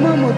那么